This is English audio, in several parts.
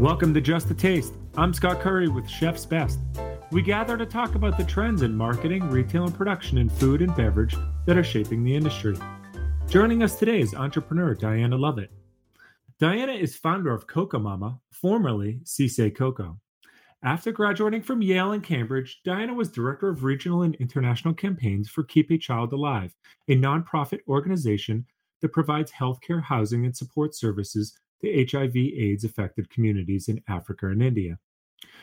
Welcome to Just a Taste. I'm Scott Curry with Chef's Best. We gather to talk about the trends in marketing, retail, and production in food and beverage that are shaping the industry. Joining us today is entrepreneur Diana Lovett. Diana is founder of Coco Mama, formerly Cisse Coco. After graduating from Yale and Cambridge, Diana was director of regional and international campaigns for Keep a Child Alive, a nonprofit organization that provides healthcare, housing, and support services to HIV/AIDS affected communities in Africa and India.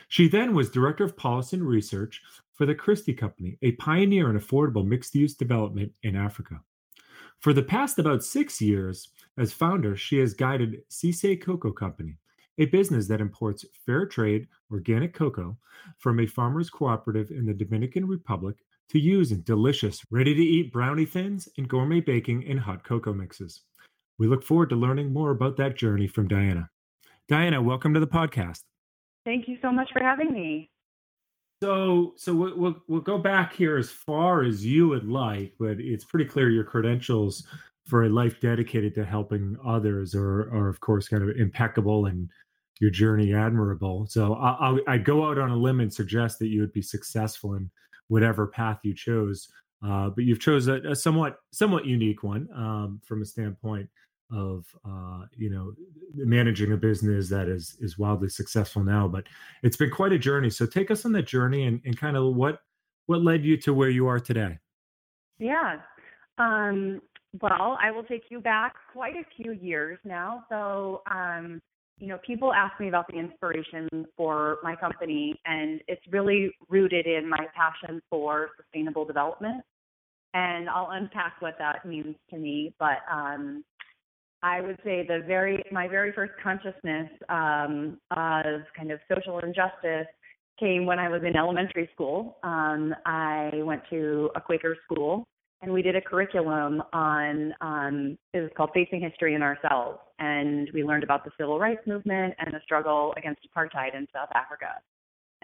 She then was Director of Policy and Research for the Christie Company, a pioneer in affordable mixed use development in Africa. For the past about six years, as founder, she has guided Cisse Cocoa Company, a business that imports fair trade organic cocoa from a farmers cooperative in the Dominican Republic to use in delicious, ready to eat brownie thins and gourmet baking and hot cocoa mixes. We look forward to learning more about that journey from Diana. Diana, welcome to the podcast. Thank you so much for having me. So, so we'll, we'll, we'll go back here as far as you would like, but it's pretty clear your credentials for a life dedicated to helping others are, are of course, kind of impeccable and your journey admirable. So, I, I, I'd go out on a limb and suggest that you would be successful in whatever path you chose. Uh, but you've chosen a, a, somewhat somewhat unique one um, from a standpoint of uh, you know managing a business that is is wildly successful now. But it's been quite a journey. So take us on that journey and, and kind of what what led you to where you are today. Yeah. Um, well, I will take you back quite a few years now. So, um, you know, people ask me about the inspiration for my company, and it's really rooted in my passion for sustainable development. And I'll unpack what that means to me. But um, I would say the very my very first consciousness um, of kind of social injustice came when I was in elementary school. Um, I went to a Quaker school, and we did a curriculum on um, it was called Facing History and Ourselves, and we learned about the civil rights movement and the struggle against apartheid in South Africa,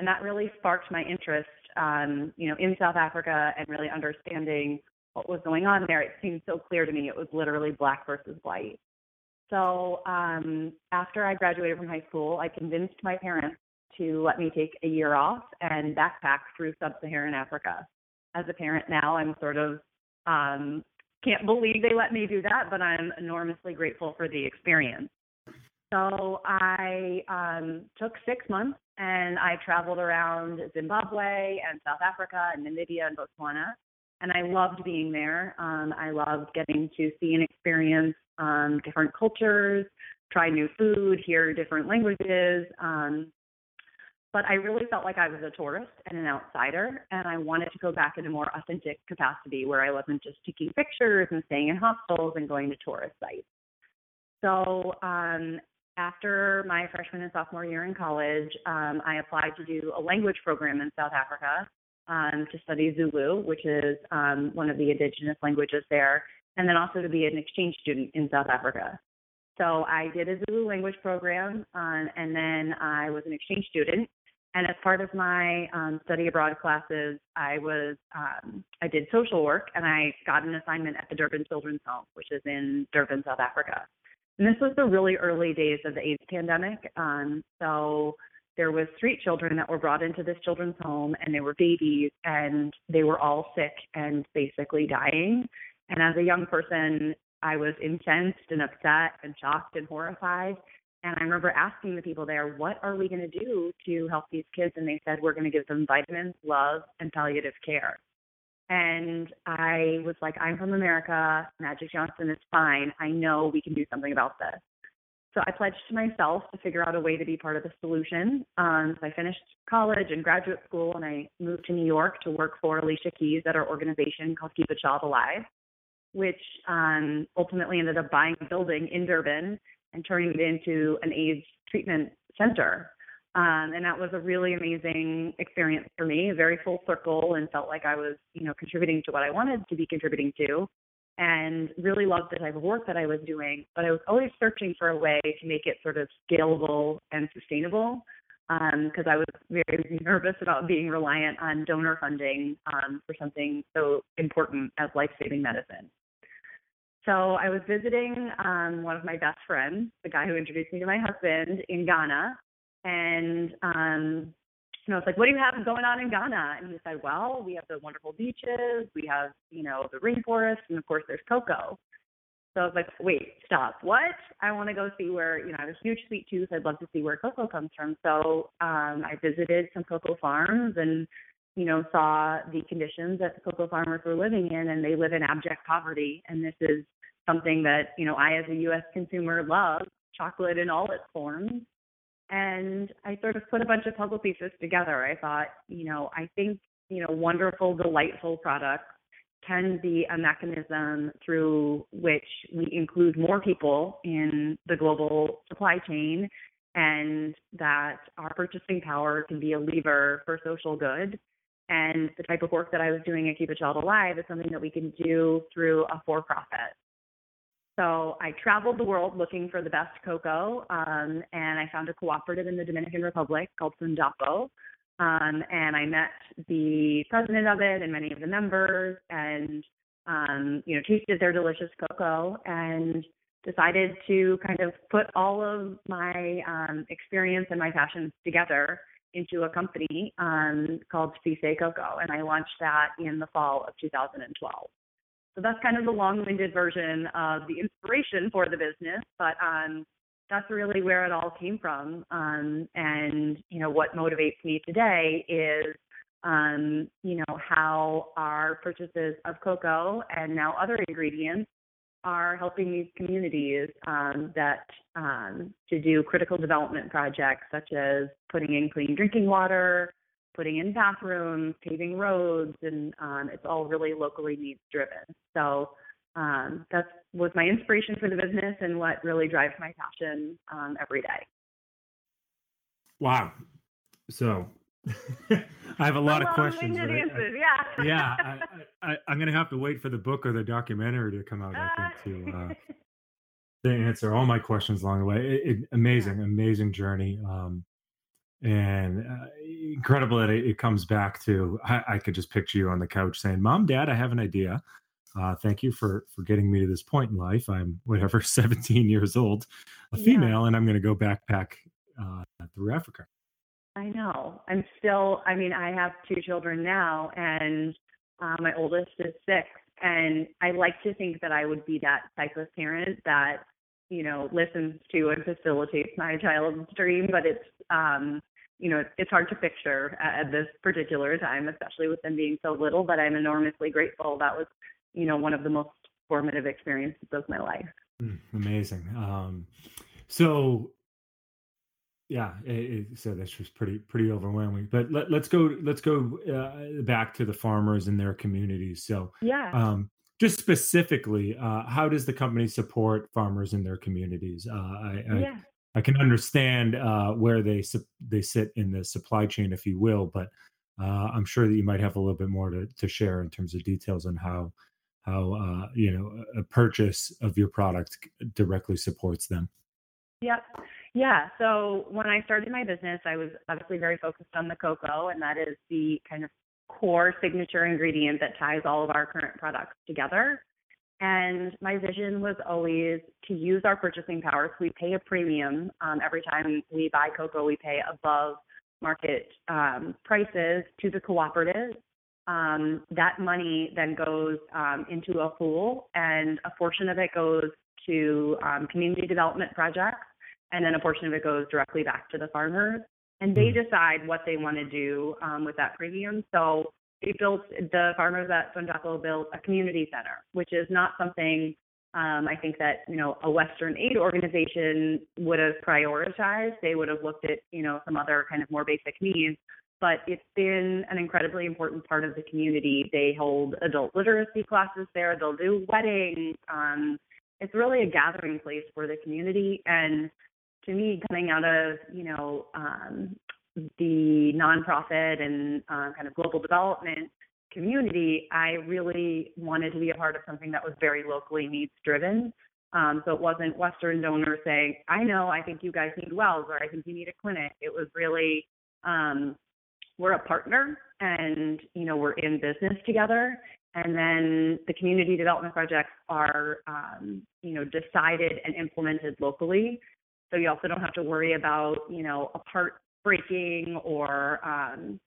and that really sparked my interest, um, you know, in South Africa and really understanding what was going on there. It seemed so clear to me it was literally black versus white. So um, after I graduated from high school, I convinced my parents to let me take a year off and backpack through sub-Saharan Africa. As a parent now, I'm sort of um, can't believe they let me do that, but I'm enormously grateful for the experience. So I um, took six months and I traveled around Zimbabwe and South Africa and Namibia and Botswana. And I loved being there. Um, I loved getting to see and experience um, different cultures, try new food, hear different languages. Um, but I really felt like I was a tourist and an outsider, and I wanted to go back in a more authentic capacity where I wasn't just taking pictures and staying in hostels and going to tourist sites. So um, after my freshman and sophomore year in college, um, I applied to do a language program in South Africa um, to study Zulu, which is um, one of the indigenous languages there and then also to be an exchange student in South Africa. So I did a Zulu language program, um, and then I was an exchange student. And as part of my um, study abroad classes, I was um, I did social work, and I got an assignment at the Durban Children's Home, which is in Durban, South Africa. And this was the really early days of the AIDS pandemic. Um, so there was street children that were brought into this children's home, and they were babies, and they were all sick and basically dying. And as a young person, I was incensed and upset and shocked and horrified. And I remember asking the people there, what are we going to do to help these kids? And they said, we're going to give them vitamins, love, and palliative care. And I was like, I'm from America. Magic Johnson is fine. I know we can do something about this. So I pledged to myself to figure out a way to be part of the solution. Um, so I finished college and graduate school, and I moved to New York to work for Alicia Keys at our organization called Keep a Child Alive which um, ultimately ended up buying a building in Durban and turning it into an AIDS treatment center. Um, and that was a really amazing experience for me, very full circle, and felt like I was, you know, contributing to what I wanted to be contributing to, and really loved the type of work that I was doing. But I was always searching for a way to make it sort of scalable and sustainable, because um, I was very nervous about being reliant on donor funding um, for something so important as life-saving medicine. So I was visiting um, one of my best friends, the guy who introduced me to my husband in Ghana. And um, you know, it's like, what do you have going on in Ghana? And he said, well, we have the wonderful beaches, we have, you know, the rainforest, and of course there's cocoa. So I was like, wait, stop. What? I want to go see where, you know, I have a huge sweet tooth. I'd love to see where cocoa comes from. So um, I visited some cocoa farms and, you know, saw the conditions that the cocoa farmers were living in, and they live in abject poverty. And this is something that, you know, I as a U.S. consumer love chocolate in all its forms. And I sort of put a bunch of puzzle pieces together. I thought, you know, I think, you know, wonderful, delightful products can be a mechanism through which we include more people in the global supply chain and that our purchasing power can be a lever for social good. And the type of work that I was doing at Keep a Child Alive is something that we can do through a for profit. So I traveled the world looking for the best cocoa, um, and I found a cooperative in the Dominican Republic called Fundapo, um, and I met the president of it and many of the members and, um, you know, tasted their delicious cocoa and decided to kind of put all of my um, experience and my passions together into a company um, called Cisse Cocoa. And I launched that in the fall of 2012. So that's kind of the long-winded version of the inspiration for the business. But um, that's really where it all came from. Um, and you know what motivates me today is um, you know how our purchases of cocoa and now other ingredients are helping these communities um, that um, to do critical development projects such as putting in clean drinking water, putting in bathrooms, paving roads, and um, it's all really locally needs driven. So um, that was my inspiration for the business and what really drives my passion um, every day. Wow. So I have a lot of questions. I, yeah. yeah. I, am going to have to wait for the book or the documentary to come out, I think, to, uh, to answer all my questions along the way. It, it, amazing, yeah. amazing journey. Um, and uh, incredible that it, it, comes back to I, I could just picture you on the couch saying, Mom, Dad, I have an idea uh, thank you for for getting me to this point in life. I'm whatever 17 years old, a female, yeah. and I'm going to go backpack uh, through Africa. I know. I'm still. I mean, I have two children now, and uh, my oldest is six. And I like to think that I would be that type of parent that you know listens to and facilitates my child's dream. But it's um, you know, it's hard to picture at this particular time, especially with them being so little. But I'm enormously grateful. That was you know, one of the most formative experiences of my life. Mm, amazing. Um, so yeah, it, it, so that's just pretty pretty overwhelming. But let, us go let's go uh, back to the farmers and their communities. So yeah, um, just specifically, uh, how does the company support farmers in their communities? Uh, I, I, yeah. I can understand uh, where they they sit in the supply chain, if you will, but uh, I'm sure that you might have a little bit more to, to share in terms of details on how how uh, you know a purchase of your product directly supports them. Yep. Yeah. So when I started my business, I was obviously very focused on the cocoa, and that is the kind of core signature ingredient that ties all of our current products together. And my vision was always to use our purchasing power. So we pay a premium um, every time we buy cocoa. We pay above market um, prices to the cooperative um, that money then goes um, into a pool, and a portion of it goes to um, community development projects, and then a portion of it goes directly back to the farmers. And they hmm. decide what they want to do um, with that premium. So they built the farmers at Fundapo built a community center, which is not something um, I think that you know a Western aid organization would have prioritized. They would have looked at you know some other kind of more basic needs but it's been an incredibly important part of the community. They hold adult literacy classes there, they'll do weddings. Um, it's really a gathering place for the community. And to me, coming out of, you know, um, the nonprofit and uh, kind of global development community, I really wanted to be a part of something that was very locally needs driven. Um, so it wasn't Western donors saying, I know, I think you guys need wells or I think you need a clinic. It was really um, we're a partner and you know we're in business together and then the community development projects are um, you know decided and implemented locally So you also don't have to worry about, you know, a part breaking or, um,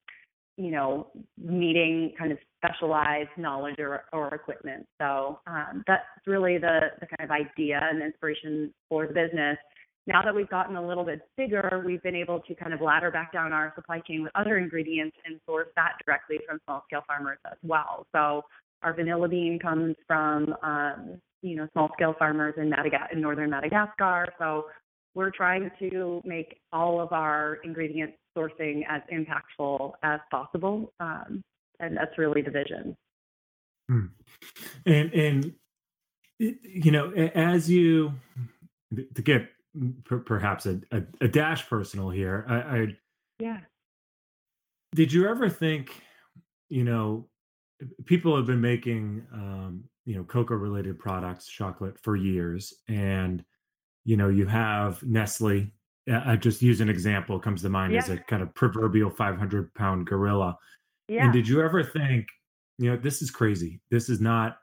you know, needing kind of specialized knowledge or, or equipment. So um, that's really the, the kind of idea and inspiration for the business. Now that we've gotten a little bit bigger, we've been able to kind of ladder back down our supply chain with other ingredients and source that directly from small scale farmers as well. So our vanilla bean comes from, um, you know, small scale farmers in, Madagascar, in northern Madagascar. So we're trying to make all of our ingredient sourcing as impactful as possible. Um, and that's really the vision. Hmm. And, and, you know, as you, to get perhaps a, a, a, dash personal here, I, I, yeah. Did you ever think, you know, people have been making, um, you know, cocoa related products, chocolate for years, and you know, you have Nestle. I just use an example comes to mind yeah. as a kind of proverbial 500 pound gorilla. Yeah. And did you ever think, you know, this is crazy. This is not,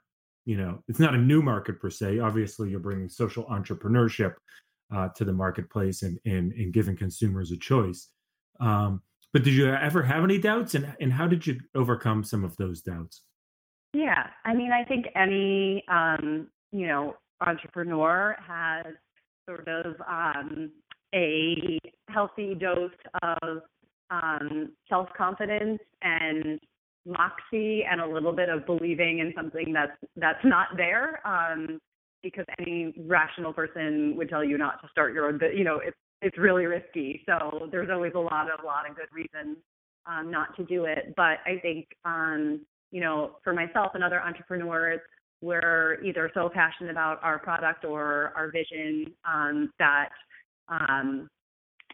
you know, it's not a new market per se. Obviously, you're bringing social entrepreneurship uh, to the marketplace and, and and giving consumers a choice. Um, but did you ever have any doubts, and and how did you overcome some of those doubts? Yeah, I mean, I think any um, you know entrepreneur has sort of um, a healthy dose of um, self confidence and moxie and a little bit of believing in something that's that's not there um, because any rational person would tell you not to start your own you know it's it's really risky. So there's always a lot of a lot of good reasons um, not to do it. But i think um, you know for myself and other entrepreneurs we're either so passionate about our product or our vision um, that um,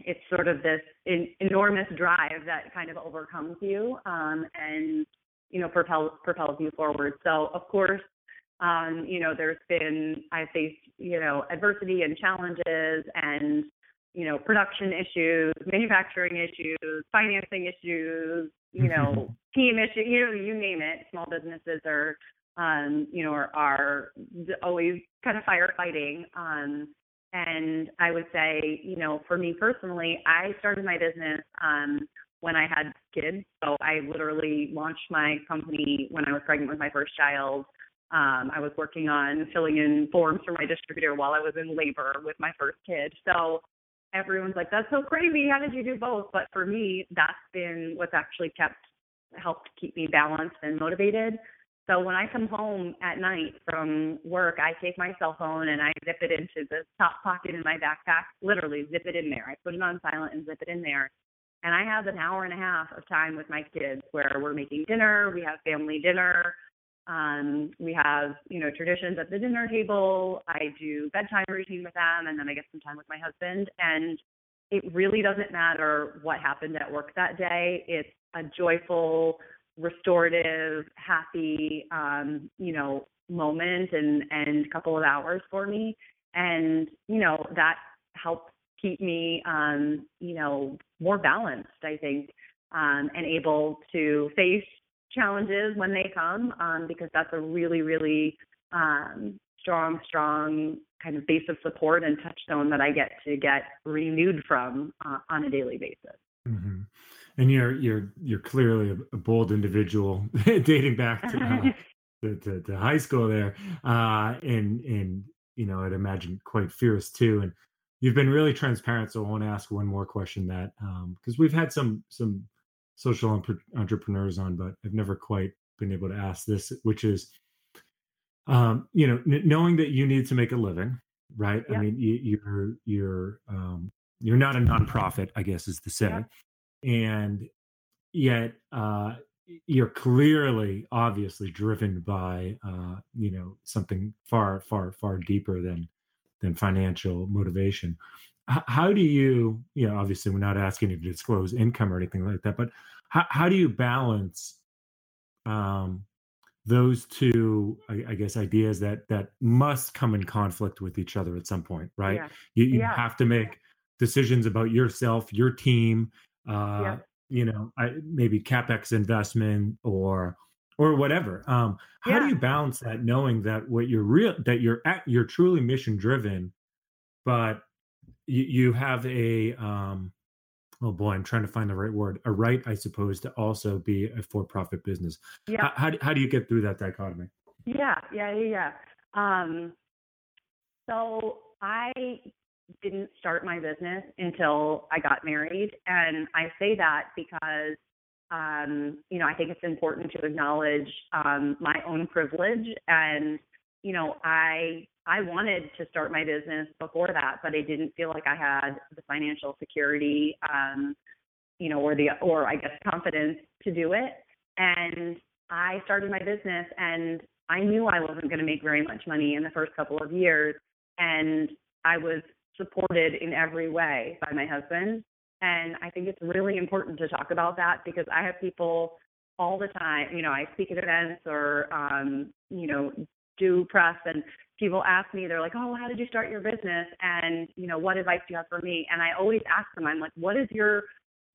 it's sort of this in, enormous drive that kind of overcomes you um, and you know propels propels you forward. So of course, um, you know there's been I faced you know adversity and challenges and you know production issues, manufacturing issues, financing issues, you know team issues, you know you name it. Small businesses are um, you know, are, are always kind of firefighting. Um, and I would say, you know, for me personally, I started my business um, when I had kids. So I literally launched my company when I was pregnant with my first child. Um, I was working on filling in forms for my distributor while I was in labor with my first kid. So everyone's like, that's so crazy. How did you do both? But for me, that's been what's actually kept helped keep me balanced and motivated. So when I come home at night from work, I take my cell phone and I zip it into the top pocket in my backpack, literally zip it in there. I put it on silent and zip it in there. And I have an hour and a half of time with my kids where we're making dinner, we have family dinner, um, we have, you know, traditions at the dinner table. I do bedtime routine with them and then I get some time with my husband. And it really doesn't matter what happened at work that day. It's a joyful, restorative, happy, um, you know, moment and and couple of hours for me, and you know that helps keep me, um, you know, more balanced. I think, um, and able to face challenges when they come, um, because that's a really, really um, strong, strong kind of base of support and touchstone that I get to get renewed from uh, on a daily basis. Mm-hmm and you're you're you're clearly a, bold individual dating back to, uh, to, to, to, high school there uh, and and you know i'd imagine quite fierce too. And you've been really transparent so i want to ask one more question that because um, we've had some some social entrepreneurs on but i've never quite been able to ask this which is um, you know n- knowing that you need to make a living right? Yeah. i mean you, you're you're um, you're not a nonprofit i guess is to say. yeah and yet uh, you're clearly obviously driven by uh, you know something far far far deeper than than financial motivation H- how do you you know obviously we're not asking you to disclose income or anything like that but how, how do you balance um, those two I, I, guess ideas that that must come in conflict with each other at some point right yeah. you, you yeah. have to make decisions about yourself your team uh, yeah. you know, I, maybe capex investment or or whatever. Um, how yeah. do you balance that, knowing that what you're real that you're at, you're truly mission driven, but you, you have a um, oh boy, I'm trying to find the right word. A right, I suppose, to also be a for-profit business. Yeah. How, how, do- how do you get through that dichotomy? Yeah, yeah, yeah, yeah. Um, so I didn't start my business until I got married, and I say that because um, you know I think it's important to acknowledge um, my own privilege, and you know I I wanted to start my business before that, but I didn't feel like I had the financial security, um, you know, or the or I guess confidence to do it, and I started my business and I knew I wasn't going to make very much money in the first couple of years. And I was supported in every way by my husband. And I think it's really important to talk about that because I have people all the time, you know, I speak at events or, um, you know, do press and people ask me, they're like, oh, how did you start your business? And, you know, what advice do you have for me? And I always ask them, I'm like, what is your,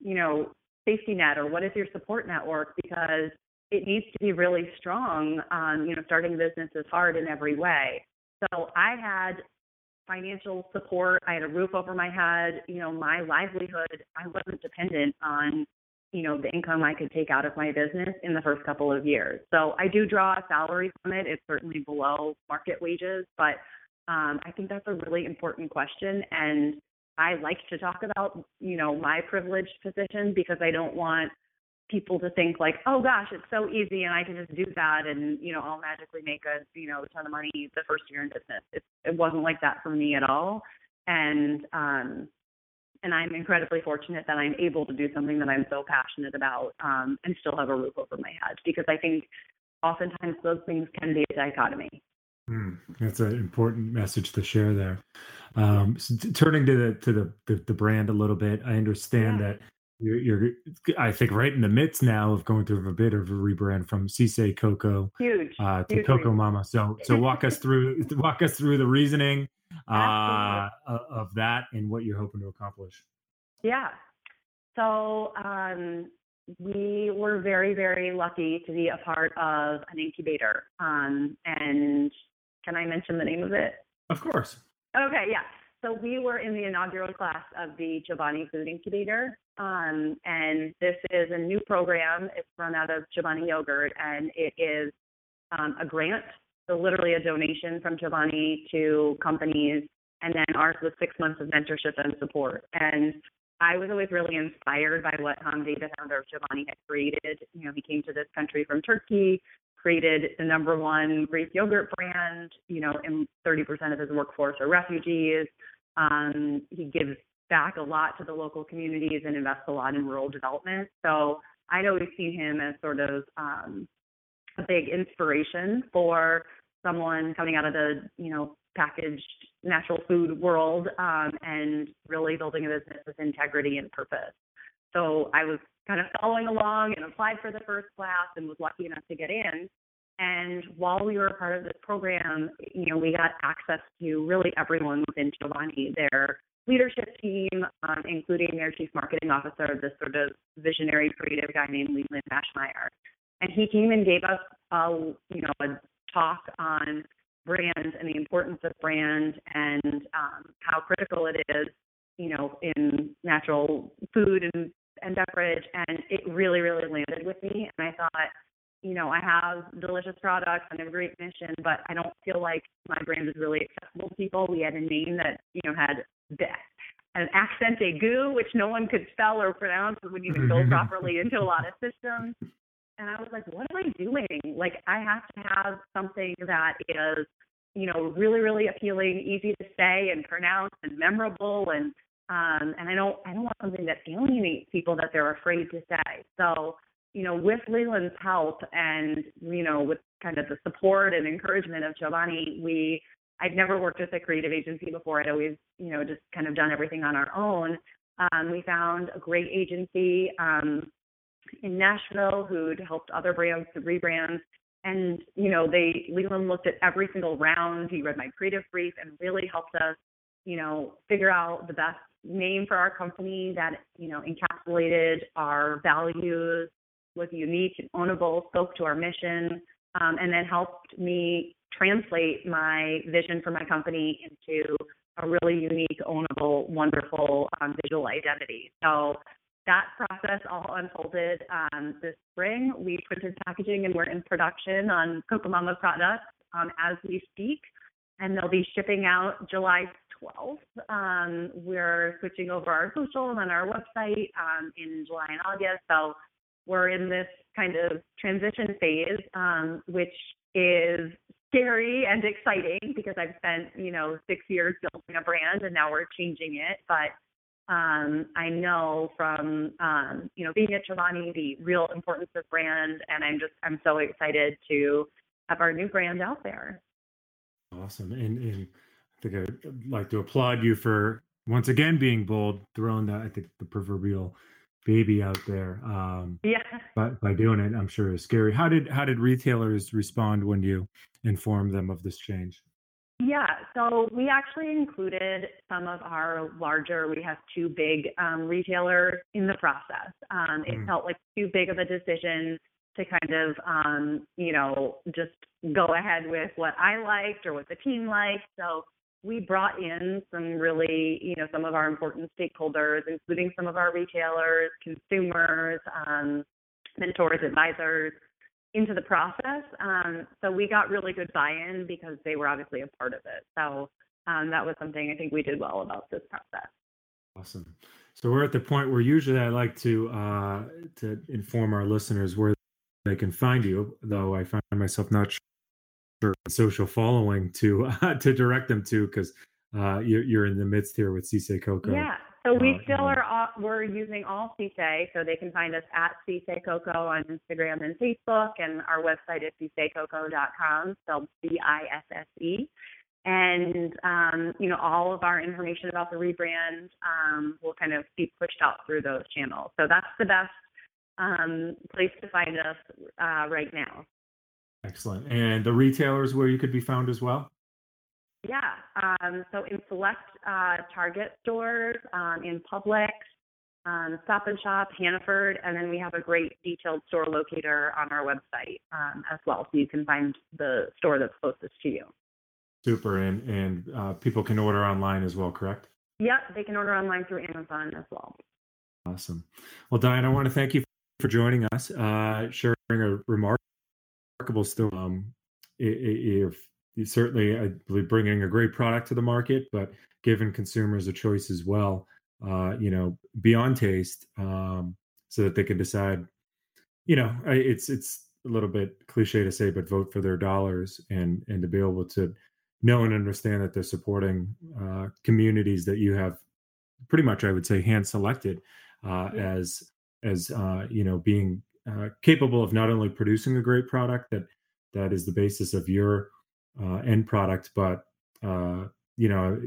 you know, safety net or what is your support network? Because it needs to be really strong. Um, you know, starting a business is hard in every way. So I had financial support. I had a roof over my head. You know, my livelihood. I wasn't dependent on, you know, the income I could take out of my business in the first couple of years. So I do draw a salary from it. It's certainly below market wages, but um, I think that's a really important question. And I like to talk about, you know, my privileged position because I don't want people to think like, oh gosh, it's so easy and I can just do that and you know I'll magically make a you know a ton of money the first year in business. It it wasn't like that for me at all, and um, and I'm incredibly fortunate that I'm able to do something that I'm so passionate about um, and still have a roof over my head because I think oftentimes those things can be a dichotomy. Mm, that's an important message to share there. Um, so t- turning to the to the, the, the brand a little bit, I understand Yeah. that you're, you're, I think, right in the midst now of going through a bit of a rebrand from Cisse Coco Huge. uh, to Huge Coco rebrand. Mama. So, so walk us through walk us through the reasoning uh, of that and what you're hoping to accomplish. Yeah. So um, we were very, very lucky to be a part of an incubator. Um, and can I mention the name of it? Of course. Okay, yeah. So we were in the inaugural class of the Chobani Food Incubator. Um, and this is a new program. It's run out of Chobani Yogurt, and it is um, a grant, so literally a donation from Chobani to companies, and then ours was six months of mentorship and support. And I was always really inspired by what Hamdi, the founder of Chobani, had created. You know, he came to this country from Turkey, created the number one Greek yogurt brand. You know, and 30% of his workforce are refugees. Um, he gives back a lot to the local communities and invests a lot in rural development. So I'd always seen him as sort of um, a big inspiration for someone coming out of the you know packaged natural food world um, and really building a business with integrity and purpose. So I was kind of following along and applied for the first class and was lucky enough to get in. And while we were part of this program, you know, we got access to really everyone within Chobani, their leadership team, um, including their chief marketing officer, this sort of visionary creative guy named Leland Maschmeyer. And he came and gave us a, you know, a talk on brand and the importance of brand and um, how critical it is, you know, in natural food and, and beverage. And it really, really landed with me. And I thought, you know, I have delicious products and a great mission, but I don't feel like my brand is really accessible to people. We had a name that, you know, had the, an accent aigu, which no one could spell or pronounce or wouldn't even go properly into a lot of systems. And I was like, what am I doing? Like, I have to have something that is, you know, really, really appealing, easy to say and pronounce and memorable. And, um, and I don't, I don't want something that alienates people that they're afraid to say. So, you know, with Leland's help and, you know, with kind of the support and encouragement of Chobani, we, I'd never worked with a creative agency before. I'd always, you know, just kind of done everything on our own. Um, we found a great agency um, in Nashville who'd helped other brands to rebrand. And, you know, they, Leland looked at every single round. He read my creative brief and really helped us, you know, figure out the best name for our company that, you know, encapsulated our values, was unique and ownable, spoke to our mission, um, and then helped me translate my vision for my company into a really unique, ownable, wonderful um, visual identity. So that process all unfolded um, this spring. We printed packaging and we're in production on Cocomama products um, as we speak, and they'll be shipping out July 12th. Um, we're switching over our social and our website um, in July and August. So we're in this kind of transition phase, um, which is scary and exciting because I've spent, you know, six years building a brand and now we're changing it. But um, I know from, um, you know, being at Chobani, the real importance of brand. And I'm just, I'm so excited to have our new brand out there. Awesome. And, and I think I'd like to applaud you for once again being bold, throwing that, I think the proverbial baby out there. Um, yeah. By, by doing it, I'm sure it's scary. How did how did retailers respond when you informed them of this change? Yeah, so we actually included some of our larger. We have two big um, retailers in the process. Um, it mm. felt like too big of a decision to kind of, um, you know, just go ahead with what I liked or what the team liked. So we brought in some really, you know, some of our important stakeholders, including some of our retailers, consumers, um, mentors, advisors, into the process. Um, so we got really good buy-in because they were obviously a part of it. So um, that was something I think we did well about this process. Awesome. So we're at the point where usually I like to uh, to inform our listeners where they can find you, though I find myself not social following to uh, to direct them to because uh, you're, you're in the midst here with Cisse Coco. Yeah, so we uh, still are all, we're using all Cisse, so they can find us at Cisse Coco on Instagram and Facebook, and our website is cissecoco.com, spelled C-I-S-S-E. And um, you know, all of our information about the rebrand um, will kind of be pushed out through those channels. So that's the best um, place to find us uh, right now. Excellent. And the retailers where you could be found as well? Yeah. Um, so in select uh, Target stores, um, in Publix, um, Stop and Shop, Hannaford, and then we have a great detailed store locator on our website um, as well, so you can find the store that's closest to you. Super, and and uh, people can order online as well, correct? Yep, they can order online through Amazon as well. Awesome. Well, Diane, I want to thank you for joining us, uh, sharing a remark remarkable still. Um, if certainly, I believe bringing a great product to the market, but giving consumers a choice as well. Uh, you know, beyond taste, um, so that they can decide. You know, it's it's a little bit cliche to say, but vote for their dollars and and to be able to know and understand that they're supporting uh, communities that you have pretty much, I would say, hand selected uh, yeah. as as uh, you know being uh, capable of not only producing a great product that that is the basis of your uh, end product, but uh, you know,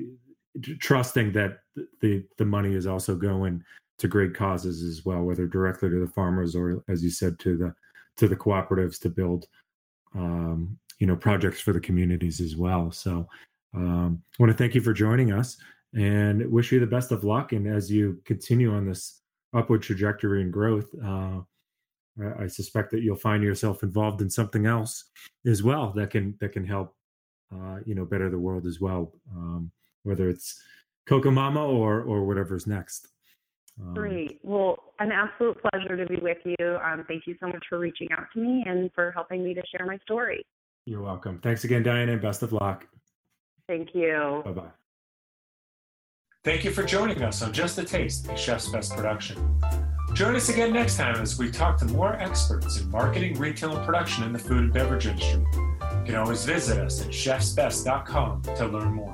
trusting that the the money is also going to great causes as well, whether directly to the farmers or, as you said, to the to the cooperatives to build, um, you know, projects for the communities as well. So, um, I want to thank you for joining us and wish you the best of luck. And as you continue on this upward trajectory and growth, uh, I suspect that you'll find yourself involved in something else as well that can that can help, uh, you know, better the world as well. Um, whether it's Cocomama or or whatever's next. Um, Great. Well, an absolute pleasure to be with you. Um, thank you so much for reaching out to me and for helping me to share my story. You're welcome. Thanks again, Diana, and best of luck. Thank you. Bye bye. Thank you for joining us on Just a Taste, a Chef's Best production. Join us again next time as we talk to more experts in marketing, retail, and production in the food and beverage industry. You can always visit us at chefsbest.com to learn more.